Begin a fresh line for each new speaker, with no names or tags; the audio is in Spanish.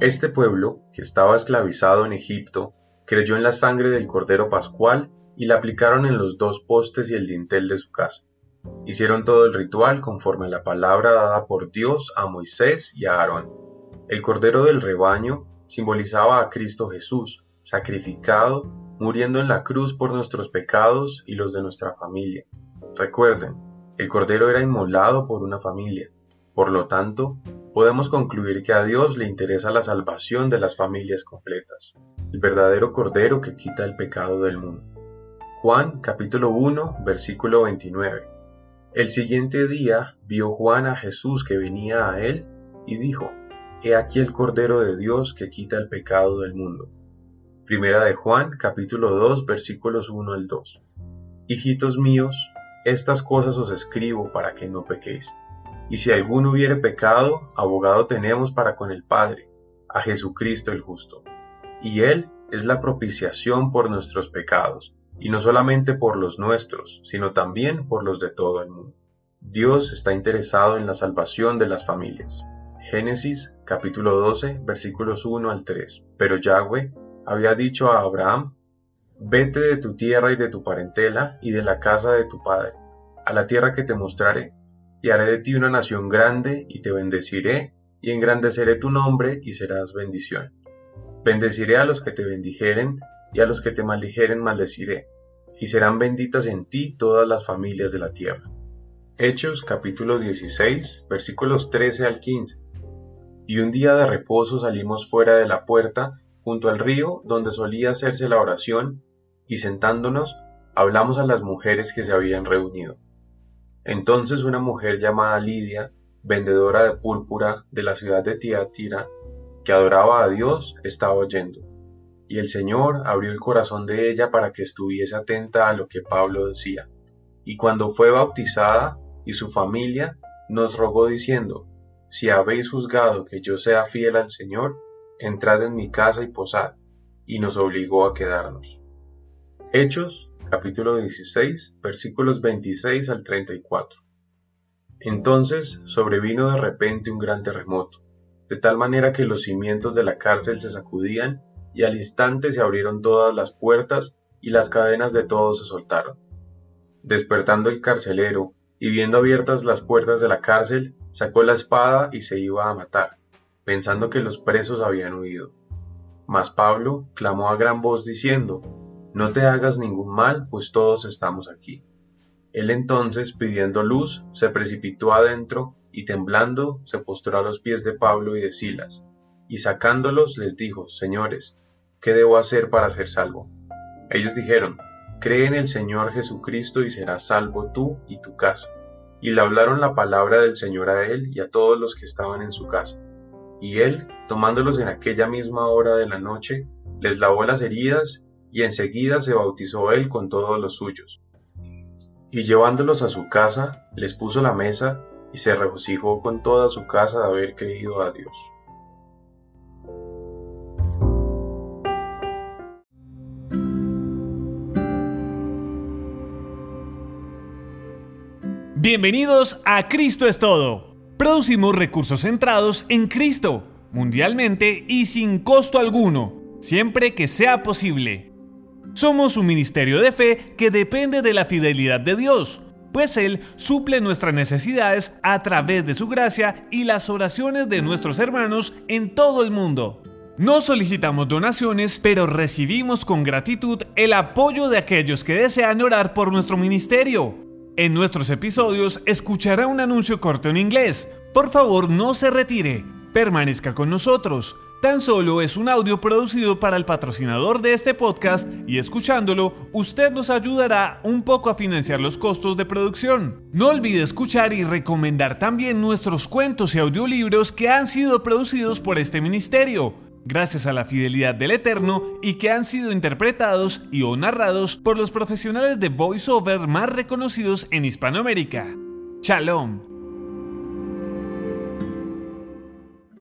Este pueblo, que estaba esclavizado en Egipto, creyó en la sangre del Cordero Pascual y la aplicaron en los dos postes y el dintel de su casa. Hicieron todo el ritual conforme a la palabra dada por Dios a Moisés y a Aarón. El Cordero del rebaño simbolizaba a Cristo Jesús, sacrificado, muriendo en la cruz por nuestros pecados y los de nuestra familia. Recuerden, el Cordero era inmolado por una familia. Por lo tanto, podemos concluir que a Dios le interesa la salvación de las familias completas, el verdadero Cordero que quita el pecado del mundo. Juan capítulo 1 versículo 29. El siguiente día vio Juan a Jesús que venía a él y dijo, He aquí el Cordero de Dios que quita el pecado del mundo. Primera de Juan capítulo 2 versículos 1 al 2. Hijitos míos, estas cosas os escribo para que no pequéis. Y si alguno hubiere pecado, abogado tenemos para con el Padre, a Jesucristo el justo. Y Él es la propiciación por nuestros pecados, y no solamente por los nuestros, sino también por los de todo el mundo. Dios está interesado en la salvación de las familias. Génesis capítulo 12 versículos 1 al 3. Pero Yahweh había dicho a Abraham, Vete de tu tierra y de tu parentela y de la casa de tu padre, a la tierra que te mostraré, y haré de ti una nación grande y te bendeciré, y engrandeceré tu nombre y serás bendición. Bendeciré a los que te bendijeren, y a los que te maldijeren maldeciré, y serán benditas en ti todas las familias de la tierra. Hechos capítulo 16 versículos 13 al 15. Y un día de reposo salimos fuera de la puerta, junto al río donde solía hacerse la oración, y sentándonos, hablamos a las mujeres que se habían reunido. Entonces una mujer llamada Lidia, vendedora de púrpura de la ciudad de Tiatira, que adoraba a Dios, estaba oyendo. Y el Señor abrió el corazón de ella para que estuviese atenta a lo que Pablo decía. Y cuando fue bautizada y su familia, nos rogó diciendo, Si habéis juzgado que yo sea fiel al Señor, entrad en mi casa y posad. Y nos obligó a quedarnos. Hechos, capítulo 16, versículos 26 al 34. Entonces sobrevino de repente un gran terremoto, de tal manera que los cimientos de la cárcel se sacudían y al instante se abrieron todas las puertas y las cadenas de todos se soltaron. Despertando el carcelero y viendo abiertas las puertas de la cárcel, sacó la espada y se iba a matar, pensando que los presos habían huido. Mas Pablo clamó a gran voz diciendo, no te hagas ningún mal, pues todos estamos aquí. Él entonces, pidiendo luz, se precipitó adentro y temblando se postró a los pies de Pablo y de Silas, y sacándolos les dijo, Señores, ¿qué debo hacer para ser salvo? Ellos dijeron, Cree en el Señor Jesucristo y serás salvo tú y tu casa. Y le hablaron la palabra del Señor a él y a todos los que estaban en su casa. Y él, tomándolos en aquella misma hora de la noche, les lavó las heridas y enseguida se bautizó él con todos los suyos. Y llevándolos a su casa, les puso la mesa y se regocijó con toda su casa de haber creído a Dios.
Bienvenidos a Cristo es todo. Producimos recursos centrados en Cristo, mundialmente y sin costo alguno, siempre que sea posible. Somos un ministerio de fe que depende de la fidelidad de Dios, pues Él suple nuestras necesidades a través de su gracia y las oraciones de nuestros hermanos en todo el mundo. No solicitamos donaciones, pero recibimos con gratitud el apoyo de aquellos que desean orar por nuestro ministerio. En nuestros episodios escuchará un anuncio corto en inglés. Por favor, no se retire. Permanezca con nosotros. Tan solo es un audio producido para el patrocinador de este podcast y escuchándolo, usted nos ayudará un poco a financiar los costos de producción. No olvide escuchar y recomendar también nuestros cuentos y audiolibros que han sido producidos por este ministerio, gracias a la fidelidad del Eterno y que han sido interpretados y o narrados por los profesionales de voiceover más reconocidos en Hispanoamérica. Shalom.